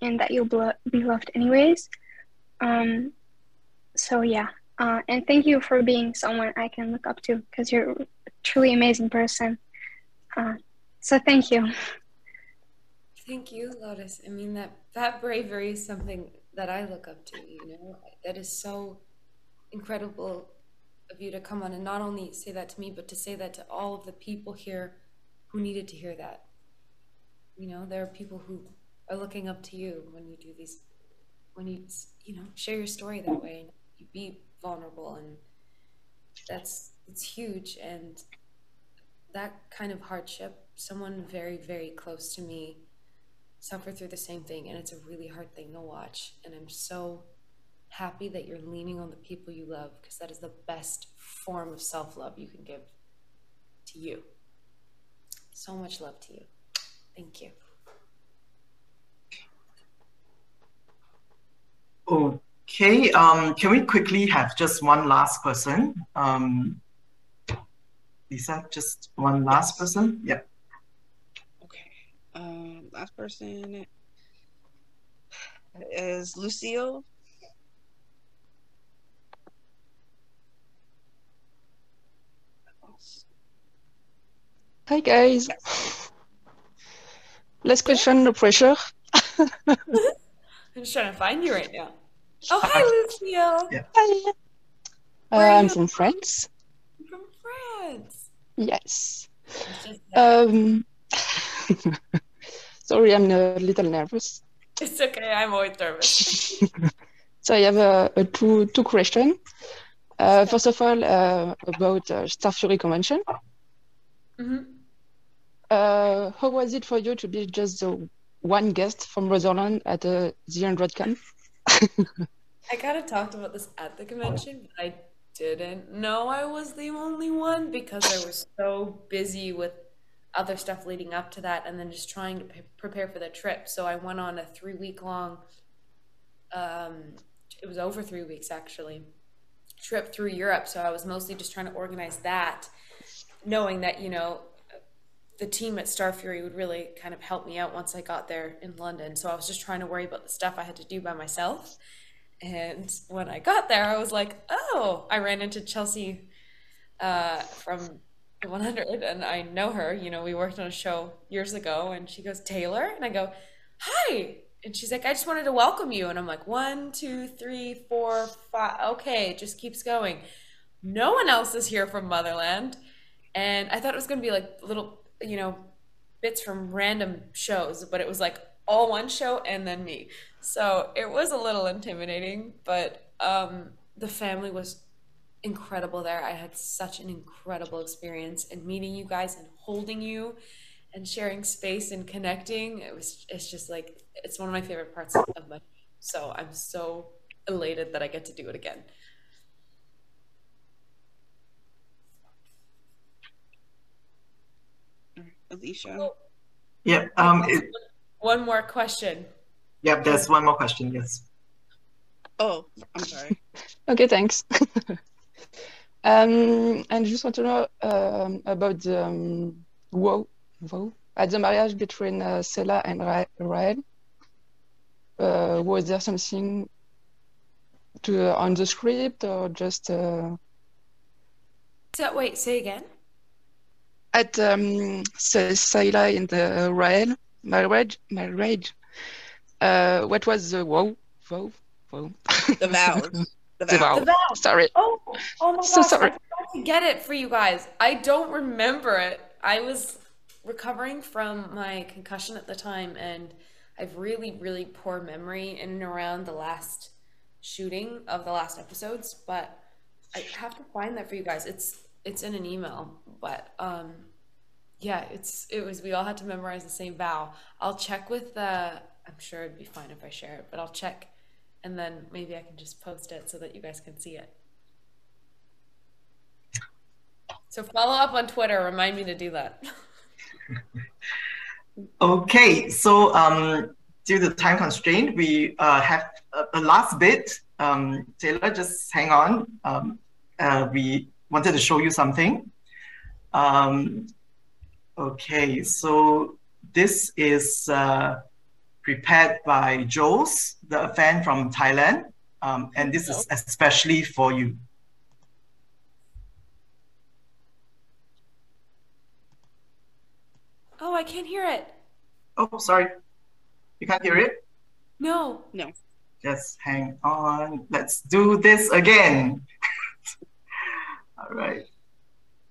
and that you'll be loved anyways um so yeah uh, and thank you for being someone I can look up to because you're a truly amazing person. Uh, so thank you. Thank you, Lotus. I mean that that bravery is something that I look up to. You know, that is so incredible of you to come on and not only say that to me, but to say that to all of the people here who needed to hear that. You know, there are people who are looking up to you when you do these, when you you know share your story that way and you be vulnerable and that's it's huge and that kind of hardship someone very very close to me suffered through the same thing and it's a really hard thing to watch and i'm so happy that you're leaning on the people you love because that is the best form of self-love you can give to you so much love to you thank you Okay. Um. Can we quickly have just one last person? Um. Lisa, just one last person. Yeah. Okay, um, last person is Lucille. Hi guys. Last question, no pressure. I'm just trying to find you right now. Oh, hi, Lucille. Yeah. Hi. Uh, I'm from France. From France. Yes. Um, (laughs) sorry, I'm a little nervous. It's okay. I'm always nervous. (laughs) So I have a, a two two questions. Uh, first of all, uh, about uh, Starfury convention. hmm Uh, how was it for you to be just the one guest from Motherland at the Android Camp? (laughs) I kind of talked about this at the convention, but I didn't know I was the only one because I was so busy with other stuff leading up to that and then just trying to pre- prepare for the trip. So I went on a three week long, um, it was over three weeks actually, trip through Europe. So I was mostly just trying to organize that, knowing that, you know, the team at Starfury would really kind of help me out once I got there in London. So I was just trying to worry about the stuff I had to do by myself. And when I got there, I was like, oh, I ran into Chelsea uh, from 100 and I know her. You know, we worked on a show years ago and she goes, Taylor? And I go, hi. And she's like, I just wanted to welcome you. And I'm like, one, two, three, four, five. Okay, it just keeps going. No one else is here from Motherland. And I thought it was going to be like little, you know, bits from random shows, but it was like all one show and then me. So it was a little intimidating, but um, the family was incredible there. I had such an incredible experience and meeting you guys and holding you and sharing space and connecting. It was it's just like it's one of my favorite parts of my so I'm so elated that I get to do it again. Alicia. Yeah. Um. It, One more question. Yep, There's one more question. Yes. Oh, I'm sorry. (laughs) Okay, thanks. (laughs) um, and I just want to know um, about the um, wow, wow, at the marriage between uh, Scylla and Ra- Raelle. Uh, was there something to uh, on the script or just uh, So wait, say again. At um, Se- Scylla and uh, Raelle marriage? Marriage. Uh, what was the wow, wow, wow? The vows. (laughs) The The vow. The vow. Sorry. Oh, oh my So gosh! sorry. I tried to get it for you guys. I don't remember it. I was recovering from my concussion at the time, and I've really, really poor memory in and around the last shooting of the last episodes. But I have to find that for you guys. It's it's in an email, but um, yeah, it's it was. We all had to memorize the same vow. I'll check with the. I'm sure it'd be fine if I share it, but I'll check, and then maybe I can just post it so that you guys can see it. So follow up on Twitter. Remind me to do that. (laughs) Okay, so um, due to time constraint, we uh, have a, a last bit. Um, Taylor, just hang on. Um, uh, we wanted to show you something. Um, okay, so this is uh, prepared by Joes, the fan from Thailand, um, and this is especially for you. Oh, I can't hear it. Oh, sorry, you can't hear it. No. No. Just hang on. Let's do this again. All right.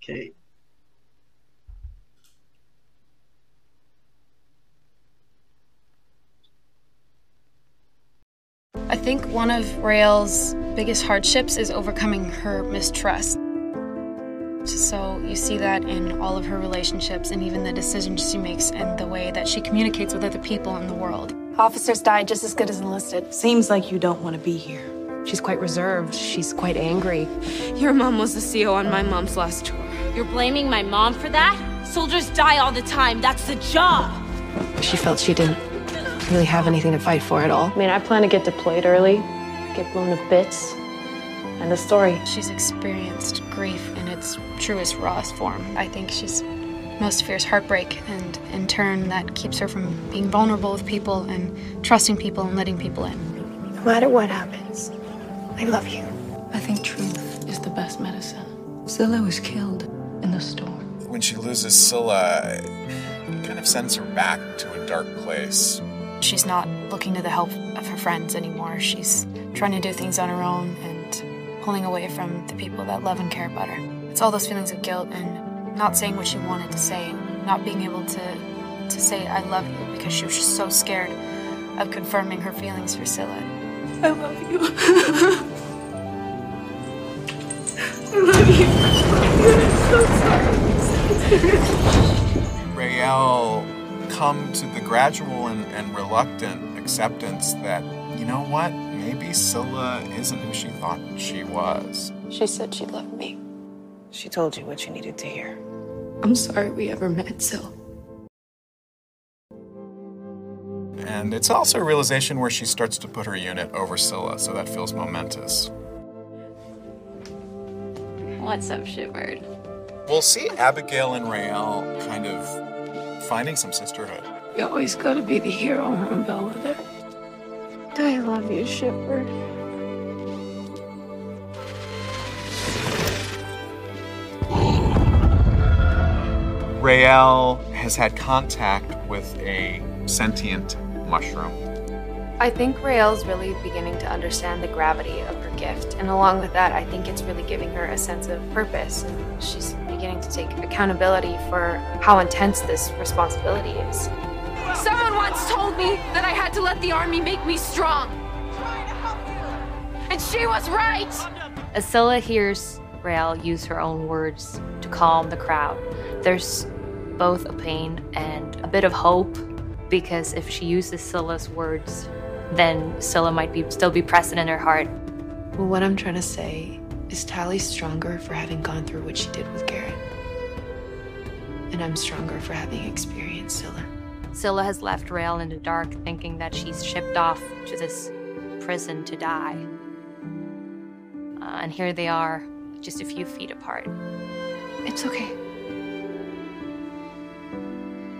Okay. I think one of Raelle's biggest hardships is overcoming her mistrust. So you see that in all of her relationships and even the decisions she makes and the way that she communicates with other people in the world. Officers died just as good as enlisted. Seems like you don't want to be here. She's quite reserved. She's quite angry. Your mom was the CO on my mom's last tour. You're blaming my mom for that? Soldiers die all the time. That's the job. She felt she didn't really have anything to fight for at all. I mean, I plan to get deployed early, get blown to bits. And the story. She's experienced grief in its truest, rawest form. I think she's most fears heartbreak, and in turn, that keeps her from being vulnerable with people and trusting people and letting people in. No matter what happens, I love you. I think truth is the best medicine. Scylla was killed in the storm. when she loses Scylla, it kind of sends her back to a dark place. She's not looking to the help of her friends anymore. She's trying to do things on her own and pulling away from the people that love and care about her. It's all those feelings of guilt and not saying what she wanted to say, not being able to to say I love you because she was just so scared of confirming her feelings for Scylla. I love you. (laughs) I love you. I'm so sorry. Raelle come to the gradual and, and reluctant acceptance that, you know what, maybe Scylla isn't who she thought she was. She said she loved me. She told you what you needed to hear. I'm sorry we ever met, Syl. And it's also a realization where she starts to put her unit over Scylla, so that feels momentous. What's up, Shitbird? We'll see Abigail and Raelle kind of finding some sisterhood. You always gotta be the hero on Bellweather. I love you, Shipper. Raelle has had contact with a sentient mushroom. I think Raelle's really beginning to understand the gravity of her gift, and along with that, I think it's really giving her a sense of purpose, and she's beginning to take accountability for how intense this responsibility is. Someone once told me that I had to let the army make me strong. And she was right! As Scylla hears Raelle use her own words to calm the crowd, there's both a pain and a bit of hope because if she uses Scylla's words, then Scylla might be still be present in her heart. Well, what I'm trying to say is Tally's stronger for having gone through what she did with Garrett. And I'm stronger for having experienced Scylla. Scylla has left Raelle in the dark, thinking that she's shipped off to this prison to die. Uh, and here they are, just a few feet apart. It's okay.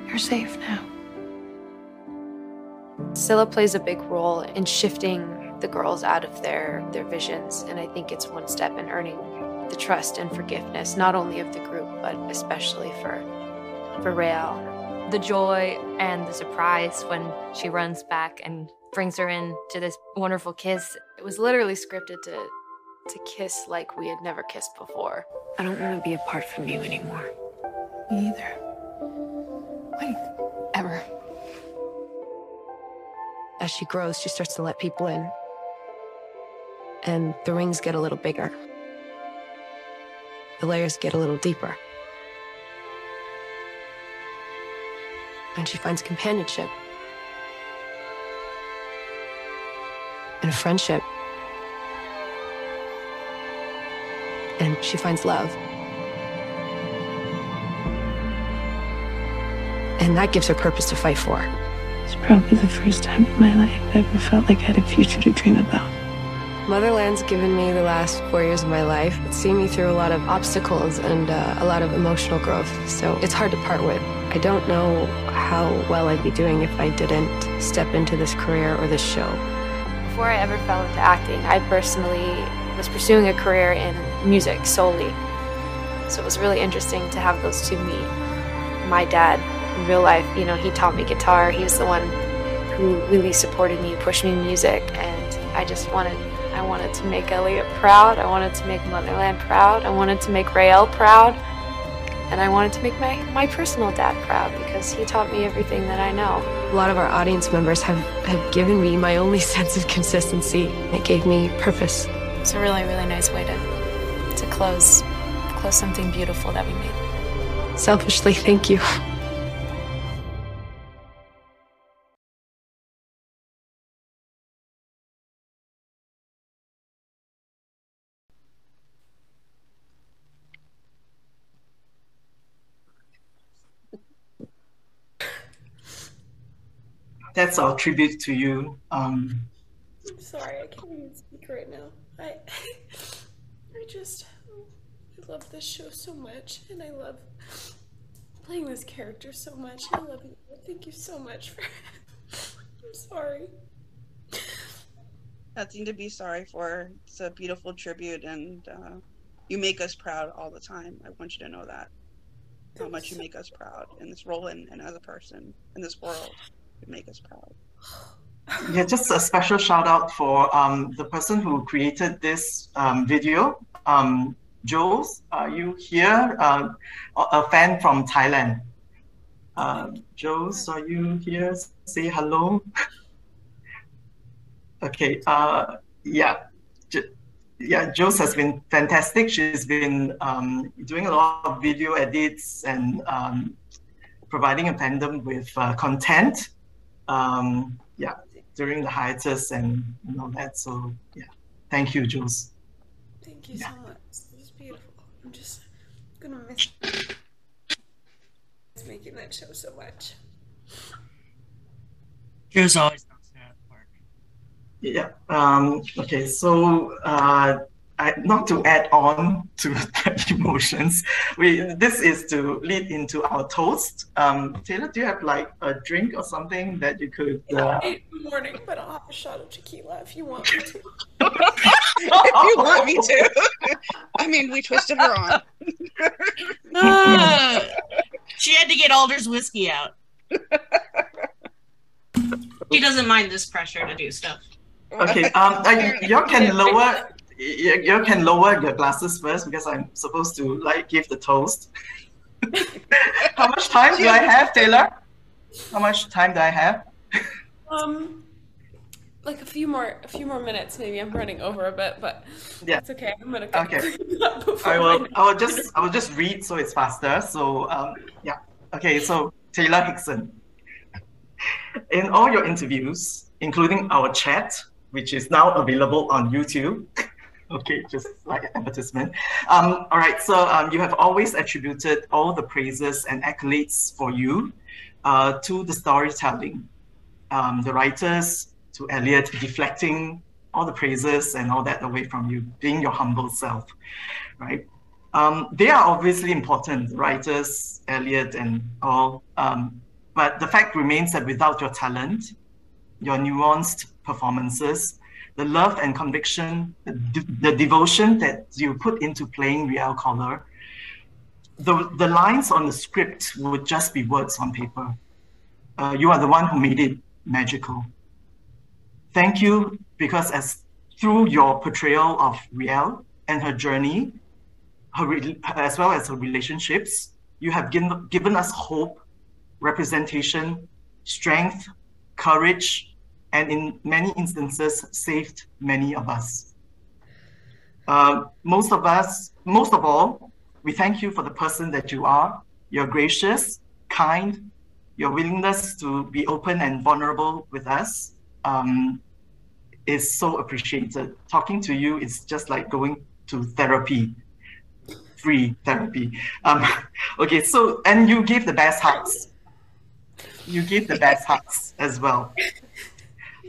You're safe now. Scylla plays a big role in shifting the girls out of their, their visions, and I think it's one step in earning the trust and forgiveness, not only of the group, but especially for, for Raelle. The joy and the surprise when she runs back and brings her in to this wonderful kiss. It was literally scripted to, to kiss like we had never kissed before. I don't want to be apart from you anymore. Me either. Like, As she grows, she starts to let people in. And the rings get a little bigger. The layers get a little deeper. And she finds companionship. And friendship. And she finds love. And that gives her purpose to fight for. It's probably the first time in my life I ever felt like I had a future to dream about. Motherland's given me the last four years of my life. It's seen me through a lot of obstacles and uh, a lot of emotional growth, so it's hard to part with. I don't know how well I'd be doing if I didn't step into this career or this show. Before I ever fell into acting, I personally was pursuing a career in music solely. So it was really interesting to have those two meet. My dad, in real life, you know, he taught me guitar. He was the one who really supported me, pushed me in music, and I just wanted I wanted to make Elliot proud. I wanted to make Motherland proud. I wanted to make Raelle proud. And I wanted to make my, my personal dad proud because he taught me everything that I know. A lot of our audience members have, have given me my only (laughs) sense of consistency. It gave me purpose. It's a really, really nice way to, to close, close something beautiful that we made. Selfishly, thank you. (laughs) That's our tribute to you. Um, I'm sorry, I can't even speak right now. I (laughs) I just I love this show so much and I love playing this character so much. I love you. Thank you so much for (laughs) I'm sorry. Nothing to be sorry for. It's a beautiful tribute and uh, you make us proud all the time. I want you to know that. how much you make us proud in this role and, and as a person in this world. Make us proud. Yeah, just a special shout out for um, the person who created this um, video. Um, are you here? Uh, a fan from Thailand. Uh, Jules, are you here? Say hello. (laughs) okay. Uh, yeah. yeah, Jules has been fantastic. She's been um, doing a lot of video edits and um, providing a fandom with uh, content. Um, yeah, during the hiatus and, and all that. So yeah, thank you, Jules. Thank you yeah. so much. It's beautiful. I'm just gonna miss it's making that show so much. Jules always yeah. Um, okay. So uh, I, not to add on to the (laughs) emotions, we this is to lead into our toast. Um, Taylor, do you have like a drink or something that you could? Uh... Eight in the morning, but I'll have a shot of tequila if you want me to. (laughs) if you want me to. I mean, we twisted her on. uh, (laughs) she had to get Alder's whiskey out. He doesn't mind this pressure to do stuff. Okay, um, uh, you can lower you, you can lower your glasses first because I'm supposed to like give the toast. (laughs) How much time do I have, Taylor? How much time do I have? um, like a few more, a few more minutes. Maybe I'm running over a bit, but yeah, it's okay. I'm gonna. Okay. (laughs) I will. I will just. I will just read so it's faster. So um, yeah. Okay. So Taylor Hickson. In all your interviews, including our chat, which is now available on YouTube. Okay, just like an advertisement. Um, all right, so um, you have always attributed all the praises and accolades for you uh, to the storytelling. Um, the writers, to Elliot, deflecting all the praises and all that away from you, being your humble self, right? Um, they are obviously important, writers, Elliot, and all. Um, but the fact remains that without your talent, your nuanced performances, the love and conviction, the, the devotion that you put into playing Raelle Collar, the, the lines on the script would just be words on paper. Uh, you are the one who made it magical. Thank you because as through your portrayal of Riel and her journey, her as well as her relationships, you have given, given us hope, representation, strength, courage, and in many instances saved many of us. Uh, most of us, most of all, we thank you for the person that you are. You're gracious, kind, your willingness to be open and vulnerable with us um, is so appreciated. Talking to you is just like going to therapy, free therapy. Um, (laughs) okay, so, and you give the best hugs. You give the best hugs as well.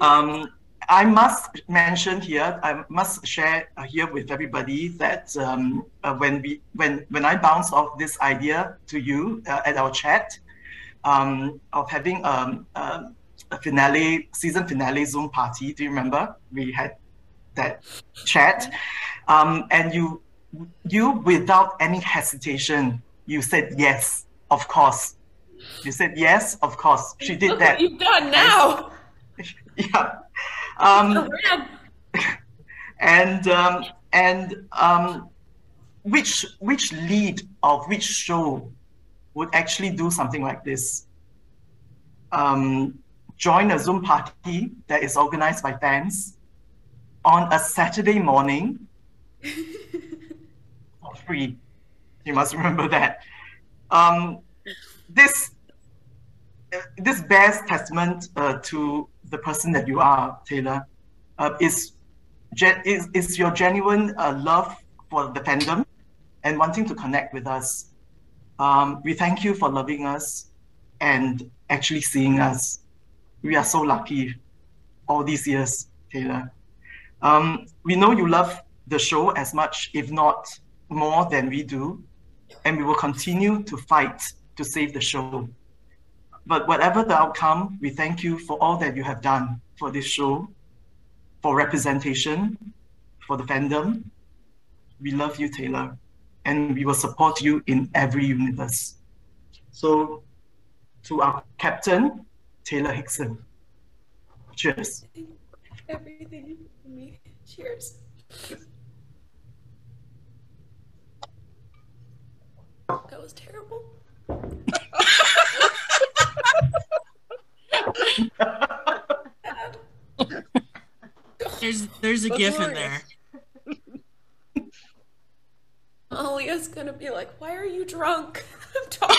Um, I must mention here, I must share here with everybody that um, uh, when we when when I bounce off this idea to you uh, at our chat um, of having um, uh, a finale season finale Zoom party, do you remember? We had that chat, um, and you you without any hesitation you said yes, of course. You said yes, of course. She did Look that. What you've done now. Yeah. Um, and um, and um, which which lead of which show would actually do something like this? Um, join a Zoom party that is organized by fans on a Saturday morning (laughs) for free. You must remember that. Um, this this bears testament uh, to the person that you are, Taylor, uh, is, is, is your genuine uh, love for the fandom and wanting to connect with us. Um, we thank you for loving us and actually seeing us. We are so lucky all these years, Taylor. Um, we know you love the show as much, if not more than we do, and we will continue to fight to save the show. But whatever the outcome, we thank you for all that you have done for this show, for representation, for the fandom. We love you, Taylor, and we will support you in every universe. So, to our captain, Taylor Hickson. Cheers. Everything for me. Cheers. That was terrible. (laughs) There's there's a That's gif in glorious. there. Alia's (laughs) gonna be like, "Why are you drunk?" (laughs) I'm talking.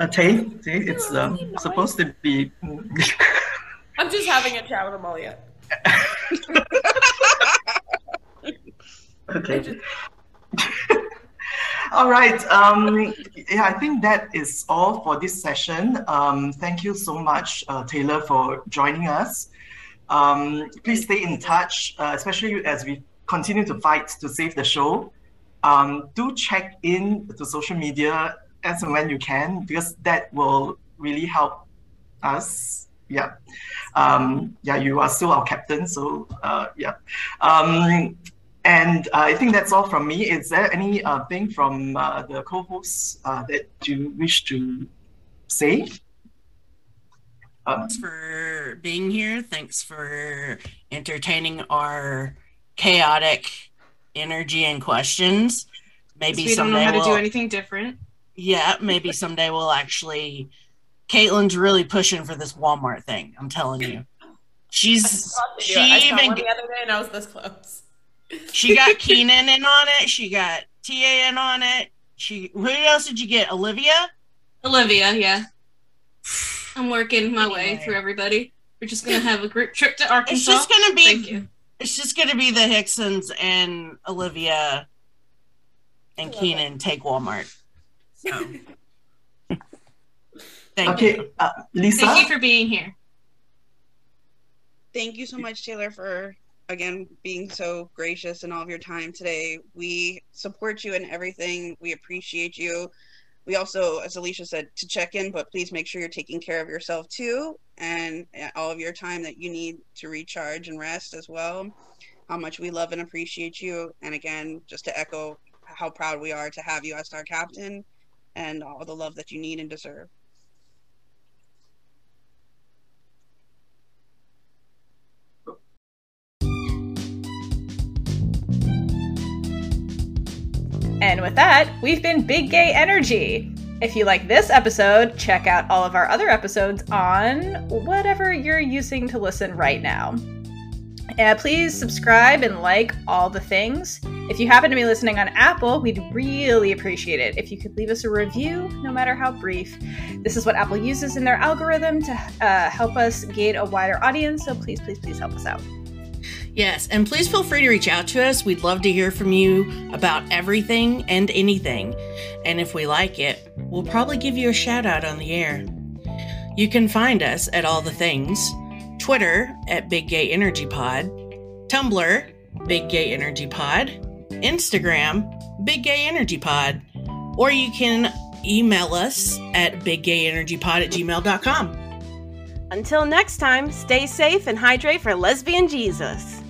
Uh, Tay, Tay, it's uh, supposed to be. I'm just having a chat with Amalia. (laughs) okay. All right. Um, yeah, I think that is all for this session. Um, thank you so much, uh, Taylor, for joining us. Um, please stay in touch, uh, especially as we continue to fight to save the show. Um, do check in to social media as and when you can, because that will really help us. Yeah. Um, yeah, you are still our captain, so uh, yeah. Um, and uh, I think that's all from me. Is there any uh, thing from uh, the co-hosts uh, that you wish to say? Um, Thanks for being here. Thanks for entertaining our chaotic energy and questions. Maybe we don't know someday how to do anything different. Yeah, maybe someday we'll actually. Caitlin's really pushing for this Walmart thing. I'm telling you. She's she I saw even one the other day and I was this close. She got Keenan in on it. She got TA in on it. She who else did you get? Olivia. Olivia, yeah. (sighs) I'm working my way through everybody. We're just gonna have a group trip to Arkansas. It's just gonna be. Thank you. It's just gonna be the Hicksons and Olivia and Keenan take Walmart. So. (laughs) Thank okay, you. uh, Lisa. Thank you for being here. Thank you so much, Taylor, for again being so gracious and all of your time today. We support you in everything. We appreciate you. We also, as Alicia said, to check in, but please make sure you're taking care of yourself too, and uh, all of your time that you need to recharge and rest as well. How much we love and appreciate you, and again, just to echo how proud we are to have you as our captain, and all the love that you need and deserve. And with that, we've been Big Gay Energy. If you like this episode, check out all of our other episodes on whatever you're using to listen right now. Uh, please subscribe and like all the things. If you happen to be listening on Apple, we'd really appreciate it if you could leave us a review, no matter how brief. This is what Apple uses in their algorithm to uh, help us gain a wider audience, so please, please, please help us out. Yes, and please feel free to reach out to us. We'd love to hear from you about everything and anything. And if we like it, we'll probably give you a shout out on the air. You can find us at all the things Twitter at Big Gay Energy Pod, Tumblr, Big Gay Energy Pod, Instagram, Big Gay Energy Pod, or you can email us at biggayenergypod at gmail.com. Until next time, stay safe and hydrate for lesbian Jesus.